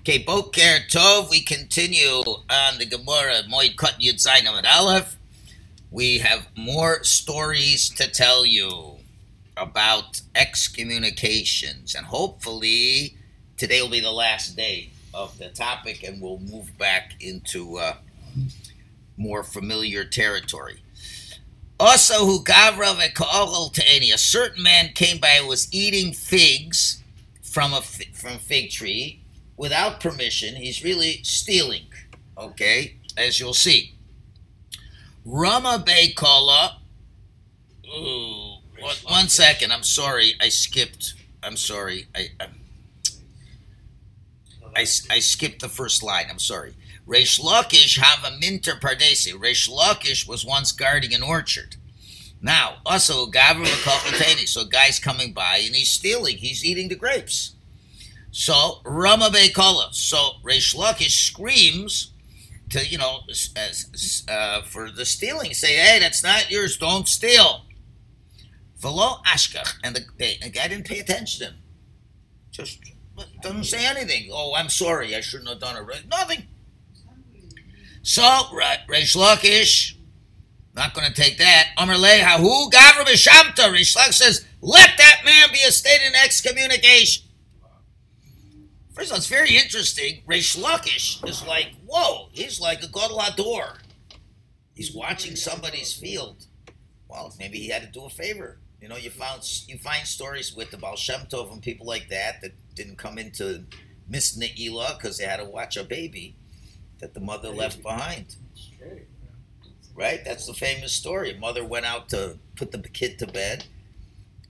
Okay, Boker Tov, we continue on the Gemara Moed Katan Yud Zayin Amud Aleph. We have more stories to tell you about excommunications, and hopefully today will be the last day of the topic, and we'll move back into uh, more familiar territory. Also, who gavra v'ka'orol ta'eni. A certain man came by was eating figs from a from fig tree without permission. He's really stealing. Okay, as you'll see. Rama Beikala. Ooh, one, one second. I'm sorry. I skipped. I'm sorry. I, I I, I skipped the first line. I'm sorry. Reish Lakish have a minter pardesi. Reish Lakish was once guarding an orchard. Now, also Gavra. So, guy's coming by and he's stealing. He's eating the grapes. So, Rama Beikala. So, Reish Lakish screams to, you know, s- s- uh, for the stealing. Say, hey, that's not yours. Don't steal. Velo Ashkach. And the, the guy didn't pay attention. Just doesn't say anything. Oh, I'm sorry. I shouldn't have done it. Nothing. So, Reish Lakish, not going to take that. Amr Leha, who Gavra B'Shamta? Lakish says, let that man be a state in excommunication. First of all, it's very interesting. Reish Lakish is like, whoa, he's like a Gadol Hador. He's watching somebody's field. Well, maybe he had to do a favor. You know, you found you find stories with the Baal Shem Tov and people like that that didn't come into Miss Ne'ilah because they had to watch a baby that the mother left behind. Right? That's the famous story. Mother went out to put the kid to bed.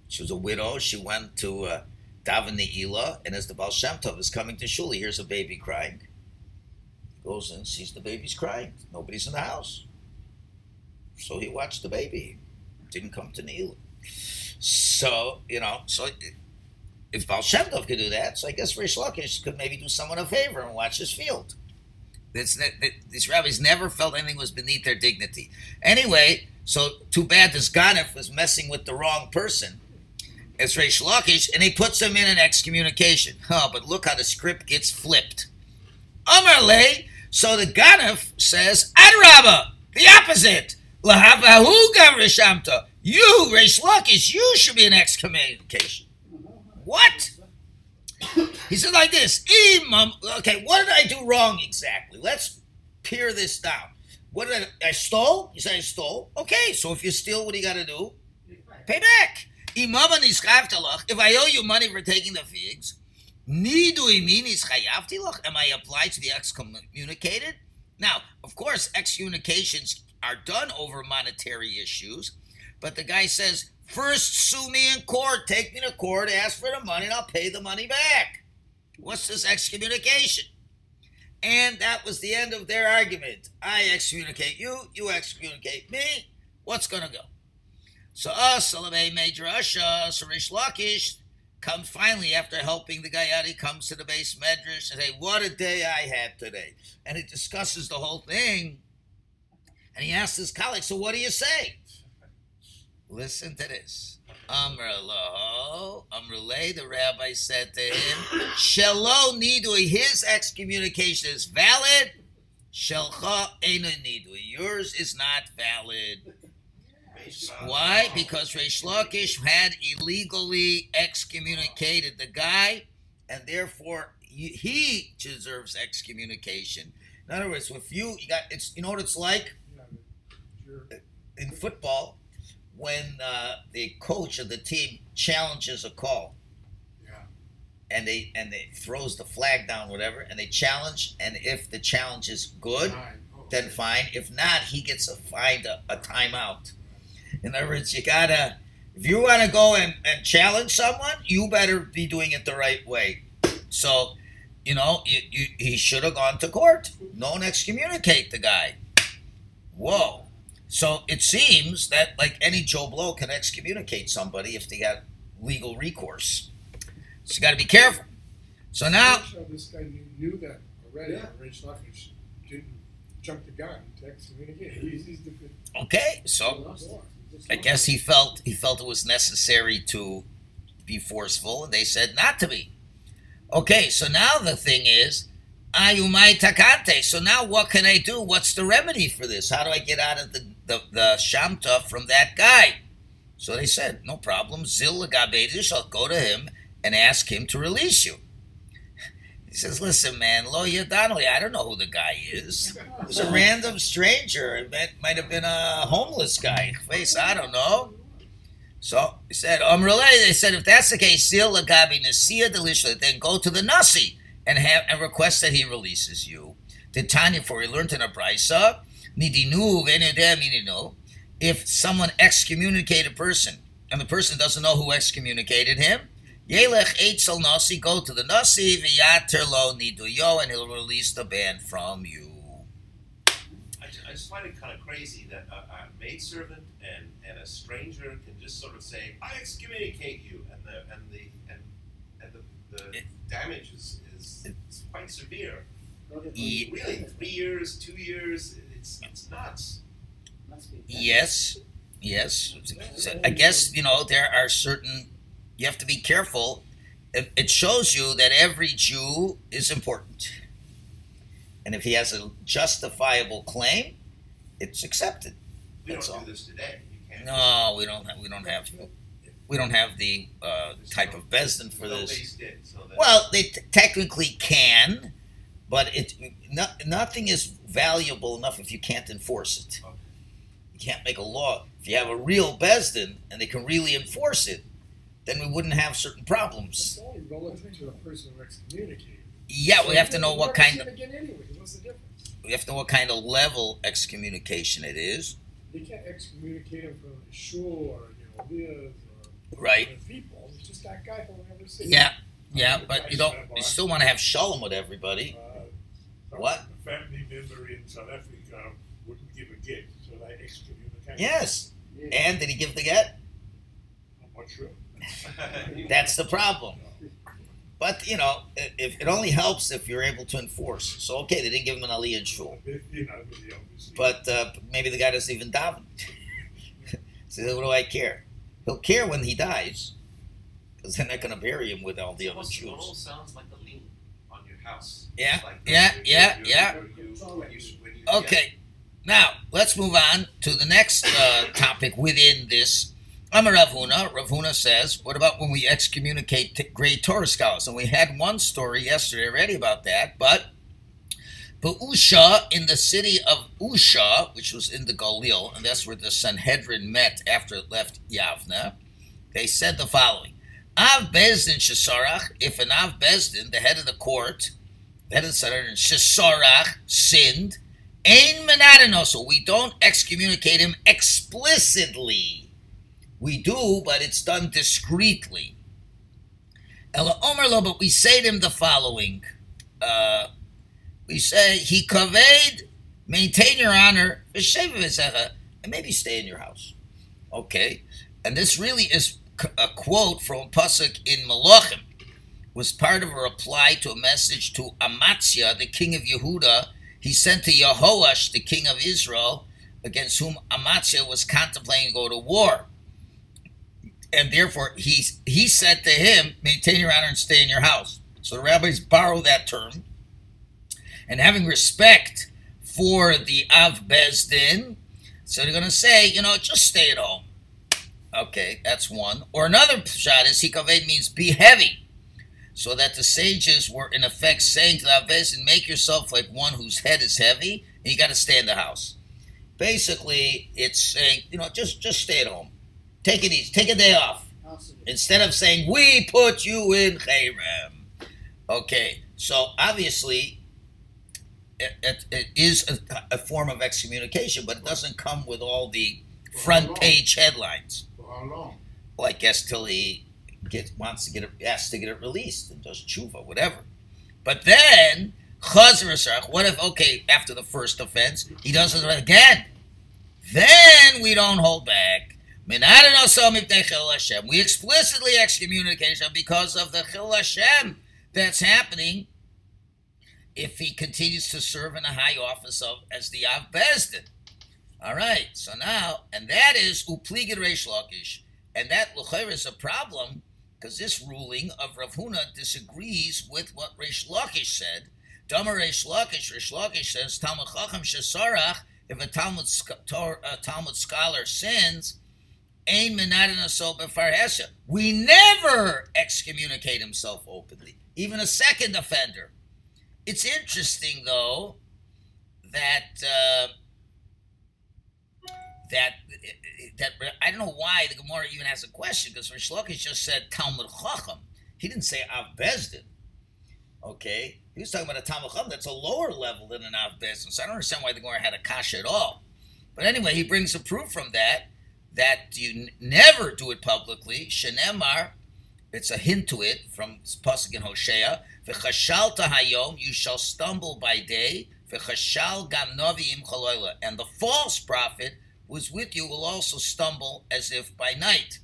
She was a widow. She went to uh, daven Ne'ilah, and as the Baal Shem Tov is coming to shul, he hears a baby crying. He goes in, sees the baby's crying. Nobody's in the house. So he watched the baby. Didn't come to Ne'ilah. So, you know, so if Baal Shem Tov could do that, so I guess Rish Lakish could maybe do someone a favor and watch his field. This, these rabbis never felt anything was beneath their dignity. Anyway, so too bad this Ganef was messing with the wrong person. It's Rish Lakish, and he puts him in an excommunication. Oh, but look how the script gets flipped. Amarle, so the Ganef says, Adrabah, the opposite. Lahavahu Gavrishamta. You, Reish Lakish, you should be an excommunication. What? He said like this. Imam, okay, what did I do wrong exactly? Let's peer this down. What did I, I stole? You said I stole? Okay, so if you steal, what do you got to do? Pay back. If I owe you money for taking the figs, am I applied to be excommunicated? Now, of course, excommunications are done over monetary issues, but the guy says, first sue me in court, take me to court, ask for the money, and I'll pay the money back. What's this excommunication? And that was the end of their argument. I excommunicate you, you excommunicate me. What's going to go? So uh, us, Salameh Major Usha, Sarish Lakish, come finally after helping the he comes to the base medrash and say, What a day I had today. And he discusses the whole thing. And he asks his colleague, So what do you say? Listen to this. Amrlo, Amrle, the rabbi said to him, Shelo nidui, his excommunication is valid. Shelcha ena nidui, yours is not valid. Why? Because Reish Lakish had illegally excommunicated the guy, and therefore he deserves excommunication. In other words, if you, you got it's you know what it's like in football when uh, the coach of the team challenges a call. And they and they throws the flag down, whatever, and they challenge. And if the challenge is good, then fine. If not, he gets a fined a, a timeout. In other words, you gotta, if you want to go and, and challenge someone, you better be doing it the right way. So, you know, you, you, he should have gone to court. Don't excommunicate the guy. Whoa. So it seems that, like any Joe Blow can excommunicate somebody if they got legal recourse. So you got to be careful. So now, So this guy knew, knew that already. Yeah. Rich Luckers didn't jump the gun to excommunicate. He's, he's the good. okay, so I guess he felt he felt it was necessary to be forceful, and they said not to be. Okay, so now the thing is, Ayumai takante. So now what can I do? What's the remedy for this? How do I get out of the, the, the shamta from that guy? So they said, no problem. Zil I'll go to him and ask him to release you. He says, listen, man, Lo Donnelly, I don't know who the guy is. It was a random stranger. It might, might have been a homeless guy. Face, I don't know. So he said, um, related. They said, if that's the case, Zil Gabi Nasiya Delisha, then go to the Nasi and have and request that he releases you. The Tanya, for he learned in a brisa, nidinu If someone excommunicated a person and the person doesn't know who excommunicated him, Yelech Eitzel Nasi, go to the Nasi, v'yater lo niduyo, and he'll release the ban from you. I just, I just find it kind of crazy that a, a maidservant and, and a stranger can just sort of say, I excommunicate you, and the and the and, and the, the It- damage is, is, is quite severe. Ye- Really, three years, two years, it's it's nuts. Yes, yes. I guess you know there are certain. You have to be careful. It, it shows you that every Jew is important, and if he has a justifiable claim, it's accepted. We That's don't all. do this today. No, we don't. Have, we don't have. We don't have the uh, type of bezdin for this. base did, so that- Well, they t- technically can, but it no, nothing is valuable enough if you can't enforce it. You can't make a law. If you have a real bezdin and they can really enforce it, then we wouldn't have certain problems. It's only relative to the person who excommunicated. Yeah, we have to know what kind of of. Anyway, what's the difference? we have to know what kind of level excommunication it is. You can't excommunicate him from the shul or you know live or Right. people. It's just that guy who'll never see. Yeah, yeah, but you don't. You still want to have shalom with everybody. Uh, What? A family member in South Africa wouldn't give a get, so they excommunicate. Yes. And did he give the get? Sure. That's the problem. But you know, i- if it only helps if you're able to enforce. So okay, they didn't give him an aliyah in shul. You know. But uh, maybe the guy doesn't even daven. so what do I care? He'll care when he dies, because they're not going to bury him with all the other it Jews. sounds like a lien on your house. Yeah, like yeah, you- yeah, you- yeah. you- you- when you- when you- Okay, now let's move on to the next uh, topic within this. I'm a Rav Huna. Ravuna says, "What about when we excommunicate t- great Torah scholars?" And we had one story yesterday already about that, but. But Usha, in the city of Usha, which was in the Galil, and that's where the Sanhedrin met after it left Yavna, they said the following: Av Bezdin Shesarach, if an Av Bezdin, the head of the court, the head of the Sanhedrin, Shesarach, sinned, Ein menadinoso. We don't excommunicate him explicitly. We do, but it's done discreetly. Ela Omer lo, but we say to him the following. Uh, we say, he kaved, maintain your honor, and maybe stay in your house. Okay? And this really is a quote from pasuk in Malachim. Was part of a reply to a message to Amatzia, the king of Yehuda, he sent to Yehoash, the king of Israel, against whom Amatzia was contemplating to go to war. And therefore, he, he said to him, maintain your honor and stay in your house. So the rabbis borrow that term. And having respect for the Av Bezdin, so they're going to say, you know, just stay at home. Okay, that's one. Or another shot is Hikaved means be heavy. So that the sages were in effect saying to the Av Bezdin, make yourself like one whose head is heavy, and you got to stay in the house. Basically, it's saying, you know, just just stay at home. Take it easy. Take a day off. Instead of saying, we put you in Cherem. Okay, so obviously, it, it, it is a, a form of excommunication, but it doesn't come with all the front page headlines. For how long? Well, I guess till he gets wants to get it, asks to get it released and does tshuva, whatever. But then What if okay after the first offense he does it again? Then we don't hold back. We explicitly excommunicate him because of the chil Hashem that's happening if he continues to serve in a high office of as the Av. All right, so now, and that is upligid reish lakish, and that l'chayr is a problem because this ruling of Rav Huna disagrees with what Reish Lakish said. Dummer Reish Lakish, Reish Lakish says, Talmud Chacham Shesarach, if a Talmud, a Talmud scholar sins, Ein Menadin Asol Befarhesha. We never excommunicate himself openly, even a second offender. It's interesting, though, that uh, that that I don't know why the Gemara even has a question because Rish Lakish just said Talmud Chacham. He didn't say Av. Okay, he was talking about a Talmud Chacham that's a lower level than an Av. So I don't understand why the Gemara had a kasha at all. But anyway, he brings a proof from that that you n- never do it publicly. Shenemar, it's a hint to it from Pasuk in Hosea. V'chashalta hayom, you shall stumble by day. V'chashal gam noviim chaloila, and the false prophet is with you will also stumble as if by night.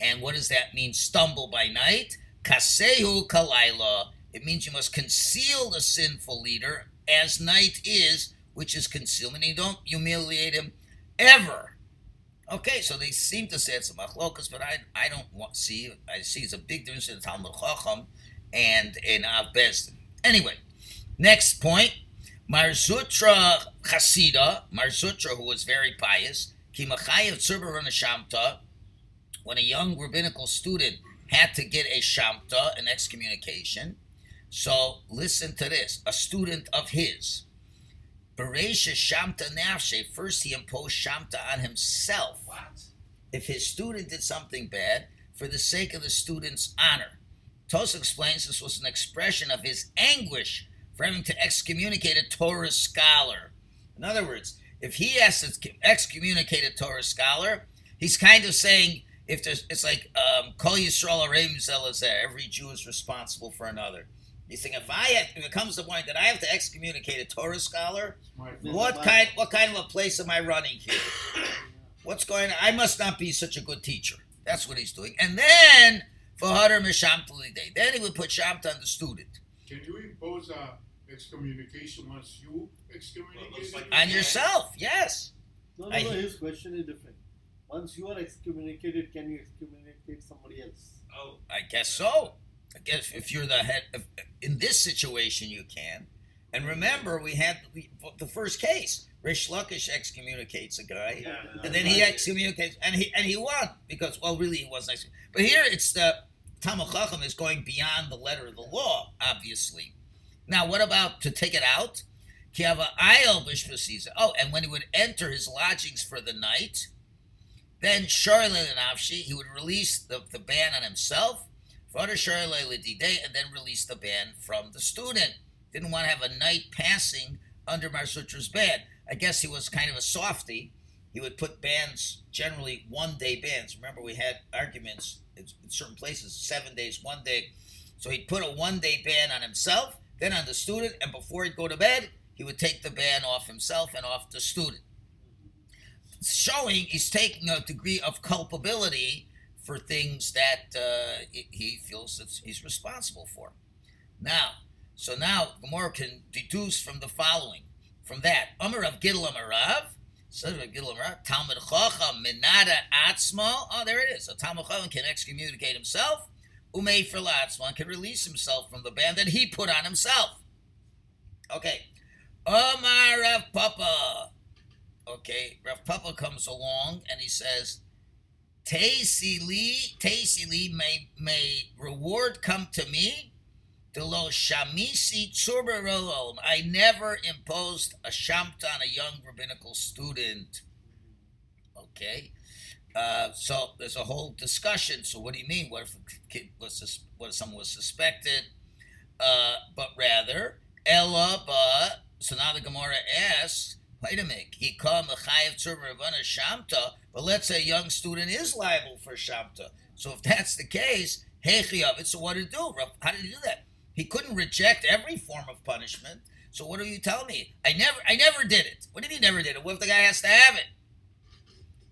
And what does that mean? Stumble by night. Kasehu kalayla. It means you must conceal the sinful leader as night is, which is concealment. You don't humiliate him ever. Okay, so they seem to say it's a machlokas, but I I don't want, see. I see it's a big difference in the Talmud Chacham and in Av Bezdin. Anyway, next point. Marzutra Chasida, Marzutra, who was very pious, Kimachayev Tzurbarana Shamta, when a young rabbinical student had to get a Shamta, an excommunication. So listen to this a student of his. Beresha Shamta Nafshe, first he imposed Shamta on himself. What? If his student did something bad, for the sake of the student's honor. Tos explains this was an expression of his anguish for having to excommunicate a Torah scholar. In other words, if he has to excommunicate a Torah scholar, he's kind of saying, if there's, it's like um, Kol Yisrael Areim Zelazeh, every Jew is responsible for another. You think if I have, if it comes to the point that I have to excommunicate a Torah scholar, My what kind what kind of a place am I running here? What's going on? I must not be such a good teacher. That's what he's doing. And then for Hadar Misham Day, then he would put Shamta on the student. Can you impose a excommunication once you excommunicate? Well, like On yourself, yes. No, no, I- no. His question is different. Once you are excommunicated, can you excommunicate somebody else? Oh, I guess so. I guess if you're the head, if, in this situation, you can. And remember, we had the, the first case. Rish Lakish excommunicates a guy, yeah. and then he excommunicates, and he and he won because well, really, he wasn't. But here, it's the Talmud Chacham is going beyond the letter of the law, obviously. Now, what about to take it out? Kiava ayel b'shvasiza. Oh, and when he would enter his lodgings for the night, then Sharle Nafshi, he would release the, the ban on himself, Father Sharle Lidide, and then released the ban from the student. Didn't want to have a night passing under Marsutra's ban. I guess he was kind of a softy. He would put bans, generally one day bans. Remember, we had arguments in in certain places, seven days, one day. So he'd put a one day ban on himself, then on the student, and before he'd go to bed, he would take the ban off himself and off the student. Showing he's taking a degree of culpability for things that uh, he- feels that he's responsible for. Now, so now Gemara can deduce from the following, from that, Amar of Gidlam Arav, says of Talmud Chacham Minada Atzmo. Oh, there it is. A Talmud Chacham can excommunicate himself. Umei for Latzman can release himself from the ban that he put on himself. Okay. Omar Rav Papa. Okay, Rav Papa comes along and he says, Tasili, Tasili, may may reward come to me. Delo shamisi tsurbarolom. I never imposed a shamta on a young rabbinical student. Okay, uh, so there's a whole discussion. So what do you mean? What if a kid was what if someone was suspected? Uh, but rather, Ella, but so now the Gemara asks, wait a minute, he called Mechayev Tzurbarabana Shamta, but let's say a young student is liable for Shamta. So if that's the case, Hechi of it, so what did he do? How did he do that? He couldn't reject every form of punishment. So what are you telling me? I never I never did it. What do you never did it? What if the guy has to have it?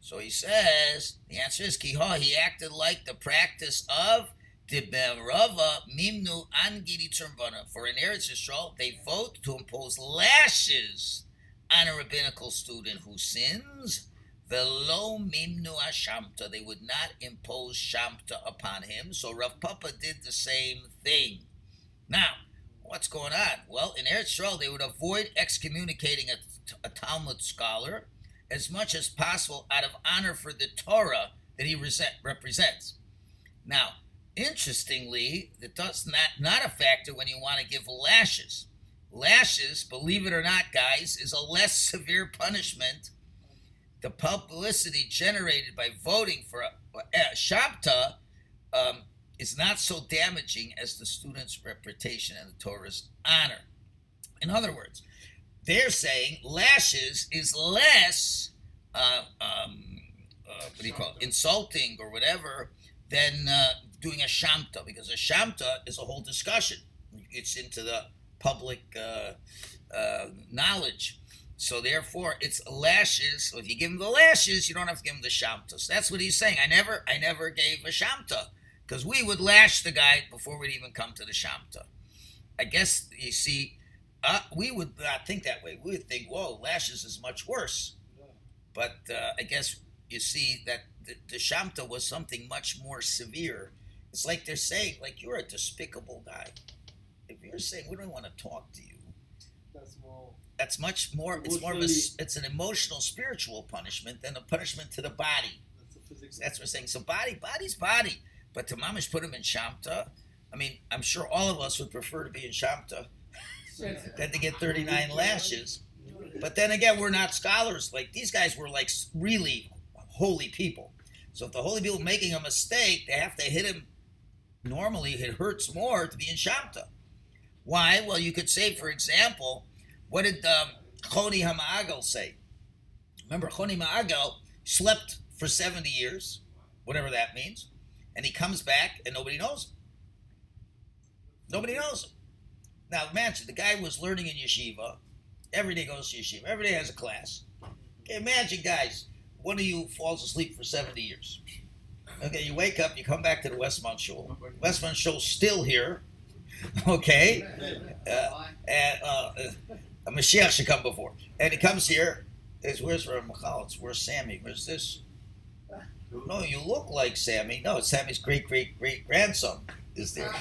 So he says, the answer is Kiha, he acted like the practice of Tiberava Mimnu Angidi Tzurbana. For in Eretz Yisrael, they vote to impose lashes on a rabbinical student who sins. Velo Mimnu Ashamta. They would not impose Shamta upon him. So Rav Papa did the same thing. Now, what's going on? Well, in Eretz Yisrael, they would avoid excommunicating a, a Talmud scholar as much as possible out of honor for the Torah that he resent, represents. Now, interestingly, does not not a factor when you want to give lashes. Lashes, believe it or not, guys, is a less severe punishment. The publicity generated by voting for a, a Shabta um, is not so damaging as the student's reputation and the Torah's honor. In other words, they're saying lashes is less, uh, um, uh, what do you call it, insulting or whatever than uh, doing a shamta because a shamta is a whole discussion. It's into the public uh, uh, knowledge. So therefore, it's lashes. So if you give him the lashes, you don't have to give him the shamta. So that's what he's saying. I never, I never gave a shamta because we would lash the guy before we'd even come to the shamta. I guess you see, uh, we would not think that way. We would think, whoa, lashes is much worse. But uh, I guess you see that the, the shamta was something much more severe. It's like they're saying, like you're a despicable guy. If you're saying we don't want to talk to you, That's more. that's much more. It's more of a. It's an emotional, spiritual punishment than a punishment to the body. That's physics. That's what we're saying. So body, body's body. But to mamish put him in shamta. I mean, I'm sure all of us would prefer to be in shamta than to get 39 lashes. But then again, we're not scholars. Like these guys were like really holy people. So if the holy people making a mistake, they have to hit him. Normally, it hurts more to be in shamta. Why? Well, you could say, for example, what did um, Choni Hama'agel say? Remember, Choni Ma'agel slept for 70 years, whatever that means, and he comes back and nobody knows him. Nobody knows him. Now, imagine the guy was learning in yeshiva. Every day goes to yeshiva. Every day has a class. Okay, imagine, guys, one of you falls asleep for 70 years. Okay, you wake up, you come back to the Westmount Shul. Westmount Shul's still here. Okay? Uh, and uh, a Mashiach should come before. And he comes here. It's where's Rav? It's where's Sammy? Where's this? No, you look like Sammy. No, Sammy's great great great grandson is there.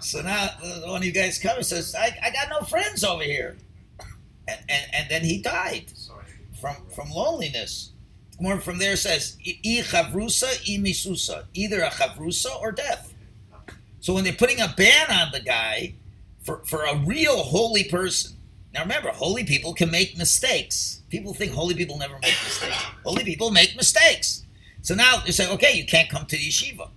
So now uh, one of you guys comes says, I, I got no friends over here. And, and, and then he died from, from loneliness. More from there says, "I I chavrusa, I misusa. Either a chavrusa or death. So when they're putting a ban on the guy for, for a real holy person, now remember, holy people can make mistakes. People think holy people never make mistakes. Holy people make mistakes. So now they say, okay, you can't come to the yeshiva.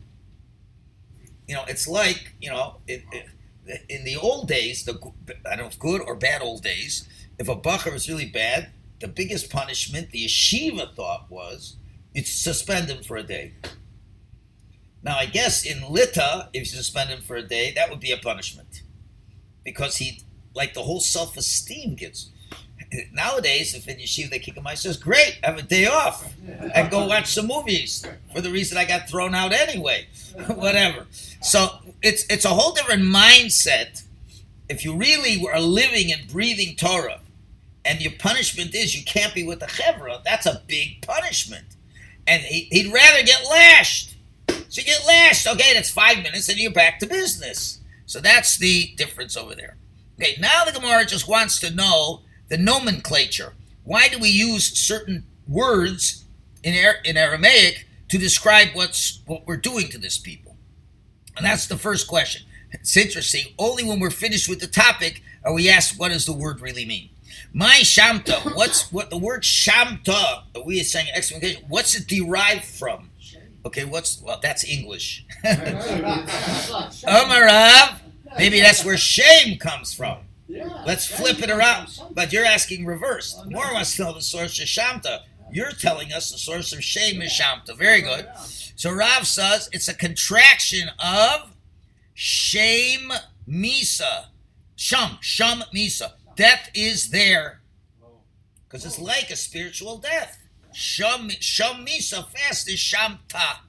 You know, it's like, you know, it, it, in the old days, the I don't know if good or bad old days, if a bacher was really bad, the biggest punishment the yeshiva thought was you'd suspend him for a day. Now, I guess in Lita, if you suspend him for a day, that would be a punishment because he, like, the whole self-esteem gets. Nowadays, if in yeshiva they kick him out, he says, "Great, have a day off and go watch some movies." For the reason I got thrown out anyway, whatever. So it's it's a whole different mindset. If you really are living and breathing Torah, and your punishment is you can't be with the chevra, that's a big punishment. And he, he'd rather get lashed. So you get lashed, okay, that's five minutes, and you're back to business. So that's the difference over there. Okay, now the Gemara just wants to know the nomenclature. Why do we use certain words in, Ar- in Aramaic to describe what's what we're doing to this people? And that's the first question. It's interesting. Only when we're finished with the topic are we asked what does the word really mean. My shamta, what's what the word shamta? We are saying exclamation. What's it derived from? Okay, what's well? That's English. Amarav. Maybe that's where shame comes from. Let's flip it around. But you're asking reverse. More wants to know the source of shamta. You're telling us the source of shame is shamta. Very good. So Rav says it's a contraction of shame misa. Sham, sham misa. Death is there. Because it's like a spiritual death. Sham, sham misa fast is shamta.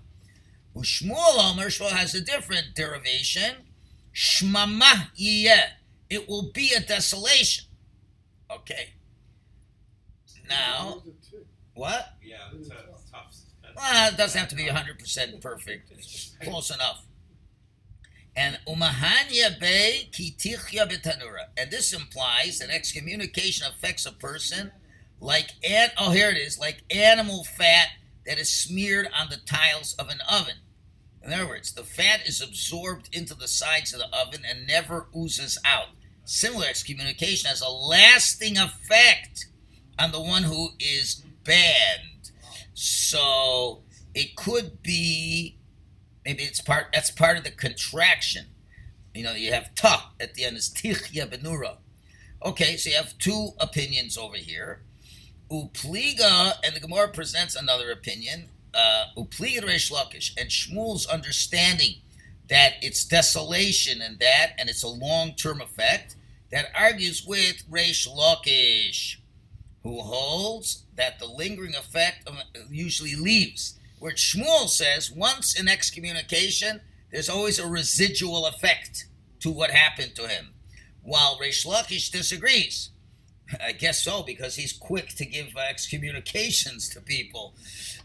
Ushmuel Omer, Shmuel has a different derivation. Shmama yiyeh. It will be a desolation. Okay. Now, what? Yeah, it's tough. It's tough. Well, it doesn't have to be 100% perfect. It's close enough. And umahanya be kitichya betanura. And this implies that excommunication affects a person like an oh here it is, like animal fat that is smeared on the tiles of an oven. In other words, the fat is absorbed into the sides of the oven and never oozes out. Similar excommunication has a lasting effect on the one who is banned. So it could be maybe it's part that's part of the contraction. You know, you have ta at the end is tichya benura. Okay, so you have two opinions over here. Upliga and the Gemara presents another opinion. Uh, Upliga Reish Lakish and Shmuel's understanding that it's desolation and that, and it's a long-term effect that argues with Reish Lakish, who holds that the lingering effect usually leaves. Where Shmuel says once in excommunication, there's always a residual effect to what happened to him, while Reish Lakish disagrees. I guess so, because he's quick to give uh, excommunications to people.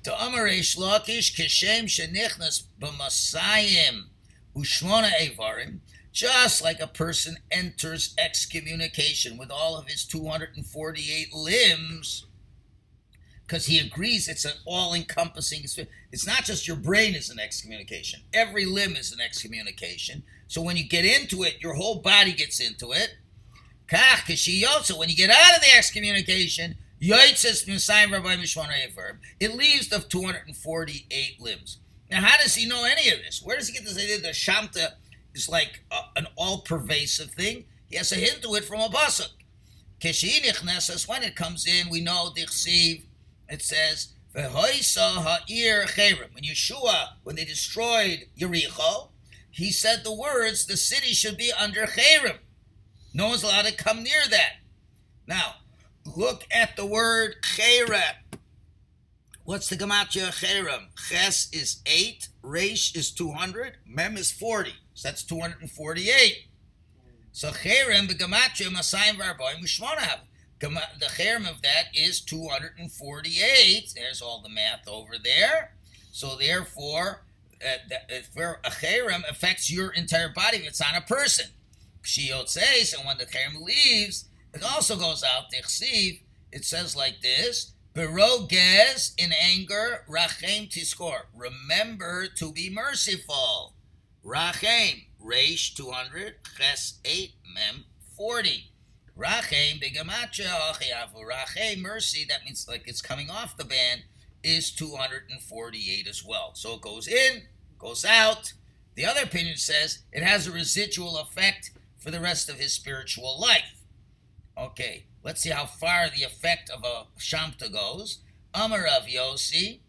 To Amar Reish Lakish, Kishem Shenichnas B'Masayim Ushmona Evarim, just like a person enters excommunication with all of his 248 limbs, because he agrees it's an all-encompassing. It's not just your brain is an excommunication; every limb is an excommunication. So when you get into it, your whole body gets into it. Kach kishiyotza. When you get out of the excommunication, yoitzes misayim rabbi verb. It leaves the 248 limbs. Now, how does he know any of this? Where does he get this idea that Shamta is like a, an all-pervasive thing? He has a hint to it from a pasuk. Kishinichnesas, when it comes in, we know dichsiv. It says v'hoisa ha'ir cherem. When Yeshua, when they destroyed Yericho, he said the words, "The city should be under cherem." No one's allowed to come near that. Now, look at the word cherem. What's the gematria cherem? Ches is 8, Resh is 200, Mem is 40. So that's 248. So cherem, the gematria, Masayim Varboim, Mishmonav. The cherem of that is 248. There's all the math over there. So therefore, uh, for a cherem affects your entire body if it's on a person. Pshiot says, and when the cherem leaves, it also goes out. Tichsiv, it says like this. Berogez in anger, rachem tiskor. Remember to be merciful. Rachem, Reish 200, Ches 8, Mem 40. Rachem, Bigamatcha, Rachem, mercy, that means like it's coming off the band, is 248 as well. So it goes in, goes out. The other opinion says it has a residual effect for the rest of his spiritual life. Okay, let's see how far the effect of a Shamta goes. Amar of Yosi,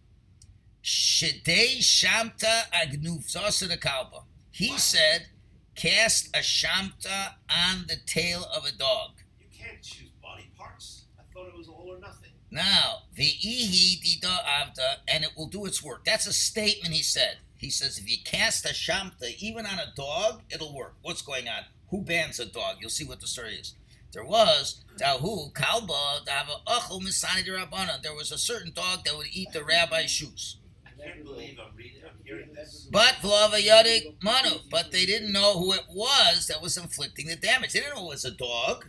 Shidei Shamta Agnufzasa Kalba. He said, cast a Shamta on the tail of a dog. You can't choose body parts. I thought it was all or nothing. Now, the ihi dida avda, and it will do its work. That's a statement he said. He says if you cast a shamta even on a dog, it'll work. What's going on? Who bans a dog? You'll see what the story is. There was Dahu Kalba Misani. There was a certain dog that would eat the rabbi's shoes. I can't believe I'm reading, I'm hearing this. But Vlavayadik Manu. But they didn't know who it was that was inflicting the damage. They didn't know it was a dog.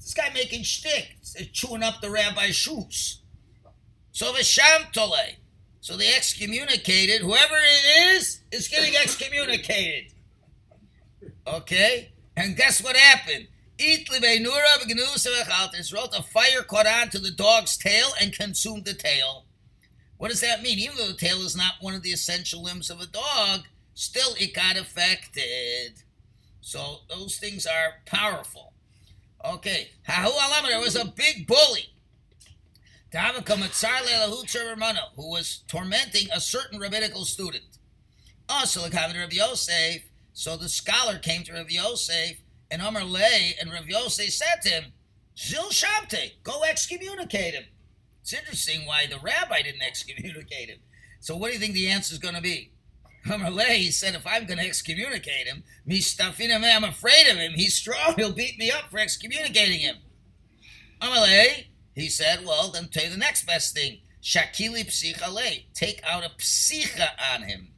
This guy making shtick, chewing up the rabbi's shoes. So the Shamtole. So they excommunicated whoever it is is getting excommunicated. Okay? And guess what happened? Israel, a fire caught on to the dog's tail and consumed the tail. What does that mean? Even though the tail is not one of the essential limbs of a dog, still it got affected. So those things are powerful. Okay, Hahu there was a big bully who was tormenting a certain rabbinical student. Also, like Rabbi Yosef, so the scholar came to Rav Yosef and Amar and Rav Yosef said to him, Zil Shabte, go excommunicate him. It's interesting why the rabbi didn't excommunicate him. So what do you think the answer is going to be? Amar he said, if I'm going to excommunicate him, me stuffing I'm afraid of him. He's strong. He'll beat me up for excommunicating him. Amar he said, well, then tell you the next best thing. Shakili psicha lay. Take out a psicha on him.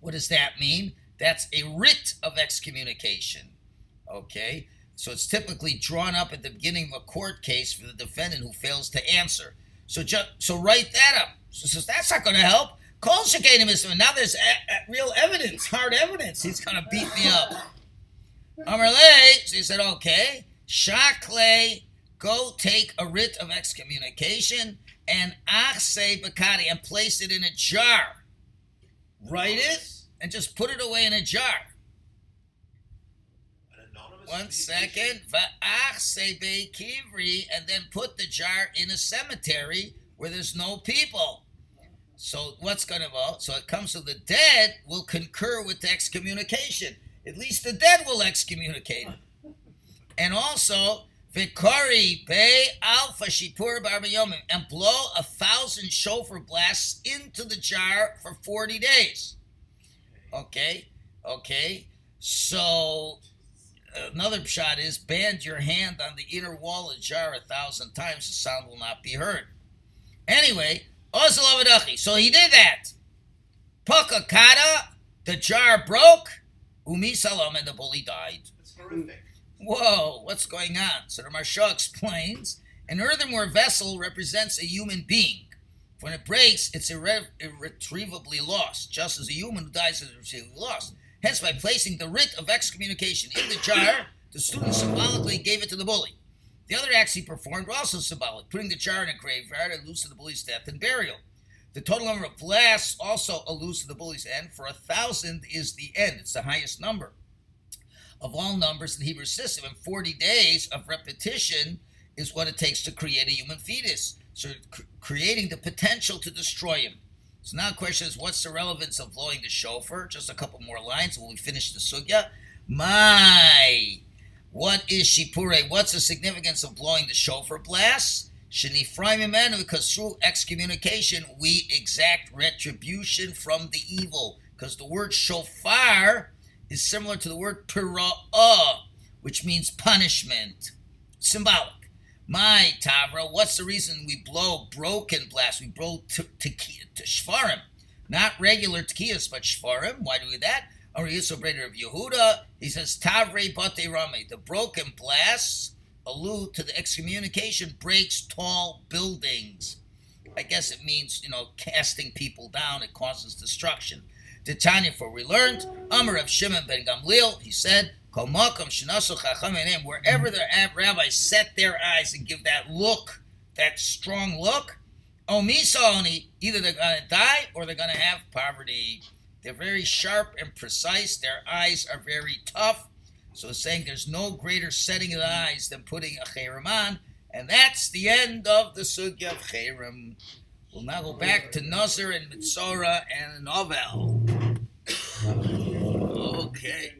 What does that mean? That's a writ of excommunication. Okay? So it's typically drawn up at the beginning of a court case for the defendant who fails to answer. So ju- so write that up. So says that's not going to help. Call Islam. Now there's a- a- real evidence, hard evidence. He's going to beat me up. Amarle, so he said, okay. Shakle, go take a writ of excommunication and achse bakari and place it in a jar. Write it and just put it away in a jar. One second. anonymous One communication. second. Va'achse be kivri, and then put the jar in a cemetery where there's no people. So what's going to vote? So it comes to the dead will concur with the excommunication. At least the dead will excommunicate him. And also, Vikari be alpha shipur barbayomim, and blow a thousand shofar blasts into the jar for 40 days. Okay, okay. So another shot is band your hand on the inner wall of the jar a thousand times, the sound will not be heard. Anyway. So he did that. Pakakata, the jar broke. Umi Salam and the bully died. It's horrific. Whoa, what's going on? So the Maharsha explains an earthenware vessel represents a human being. When it breaks, it's irre- irretrievably lost, just as a human who dies is irretrievably lost. Hence, by placing the writ of excommunication in the jar, the student symbolically gave it to the bully. The other acts he performed were also symbolic, putting the jar in a graveyard alludes to the bully's death and burial. The total number of blasts also alludes to the bully's end, for a thousand is the end. It's the highest number of all numbers in the Hebrew system. And 40 days of repetition is what it takes to create a human fetus. So cr- creating the potential to destroy him. So now the question is, what's the relevance of blowing the shofar? Just a couple more lines when we finish the sugya. My, what is shipure? What's the significance of blowing the shofar blast? Shenifraim imenu, because through excommunication we exact retribution from the evil. Because the word shofar is similar to the word pira'ah, which means punishment. Symbolic. My Tavra, what's the reason we blow broken blast? We blow to, to, to shfarim. Not regular tekiyas, but shfarim. Why do we do that? Or Yisrael of Yehuda, he says, Tavre bate rame. The broken blasts allude to the excommunication breaks tall buildings. I guess it means, you know, casting people down. It causes destruction. Titania, for we learned, Amar of Shimon ben Gamliel, he said, Wherever the rabbis set their eyes and give that look, that strong look, omisoni, either they're going to die or they're going to have poverty. They're very sharp and precise. Their eyes are very tough. So saying there's no greater setting of the eyes than putting a cherim on. And that's the end of the sugya of cherim. We'll now go back to Nazar and Mitzora and Novel. okay.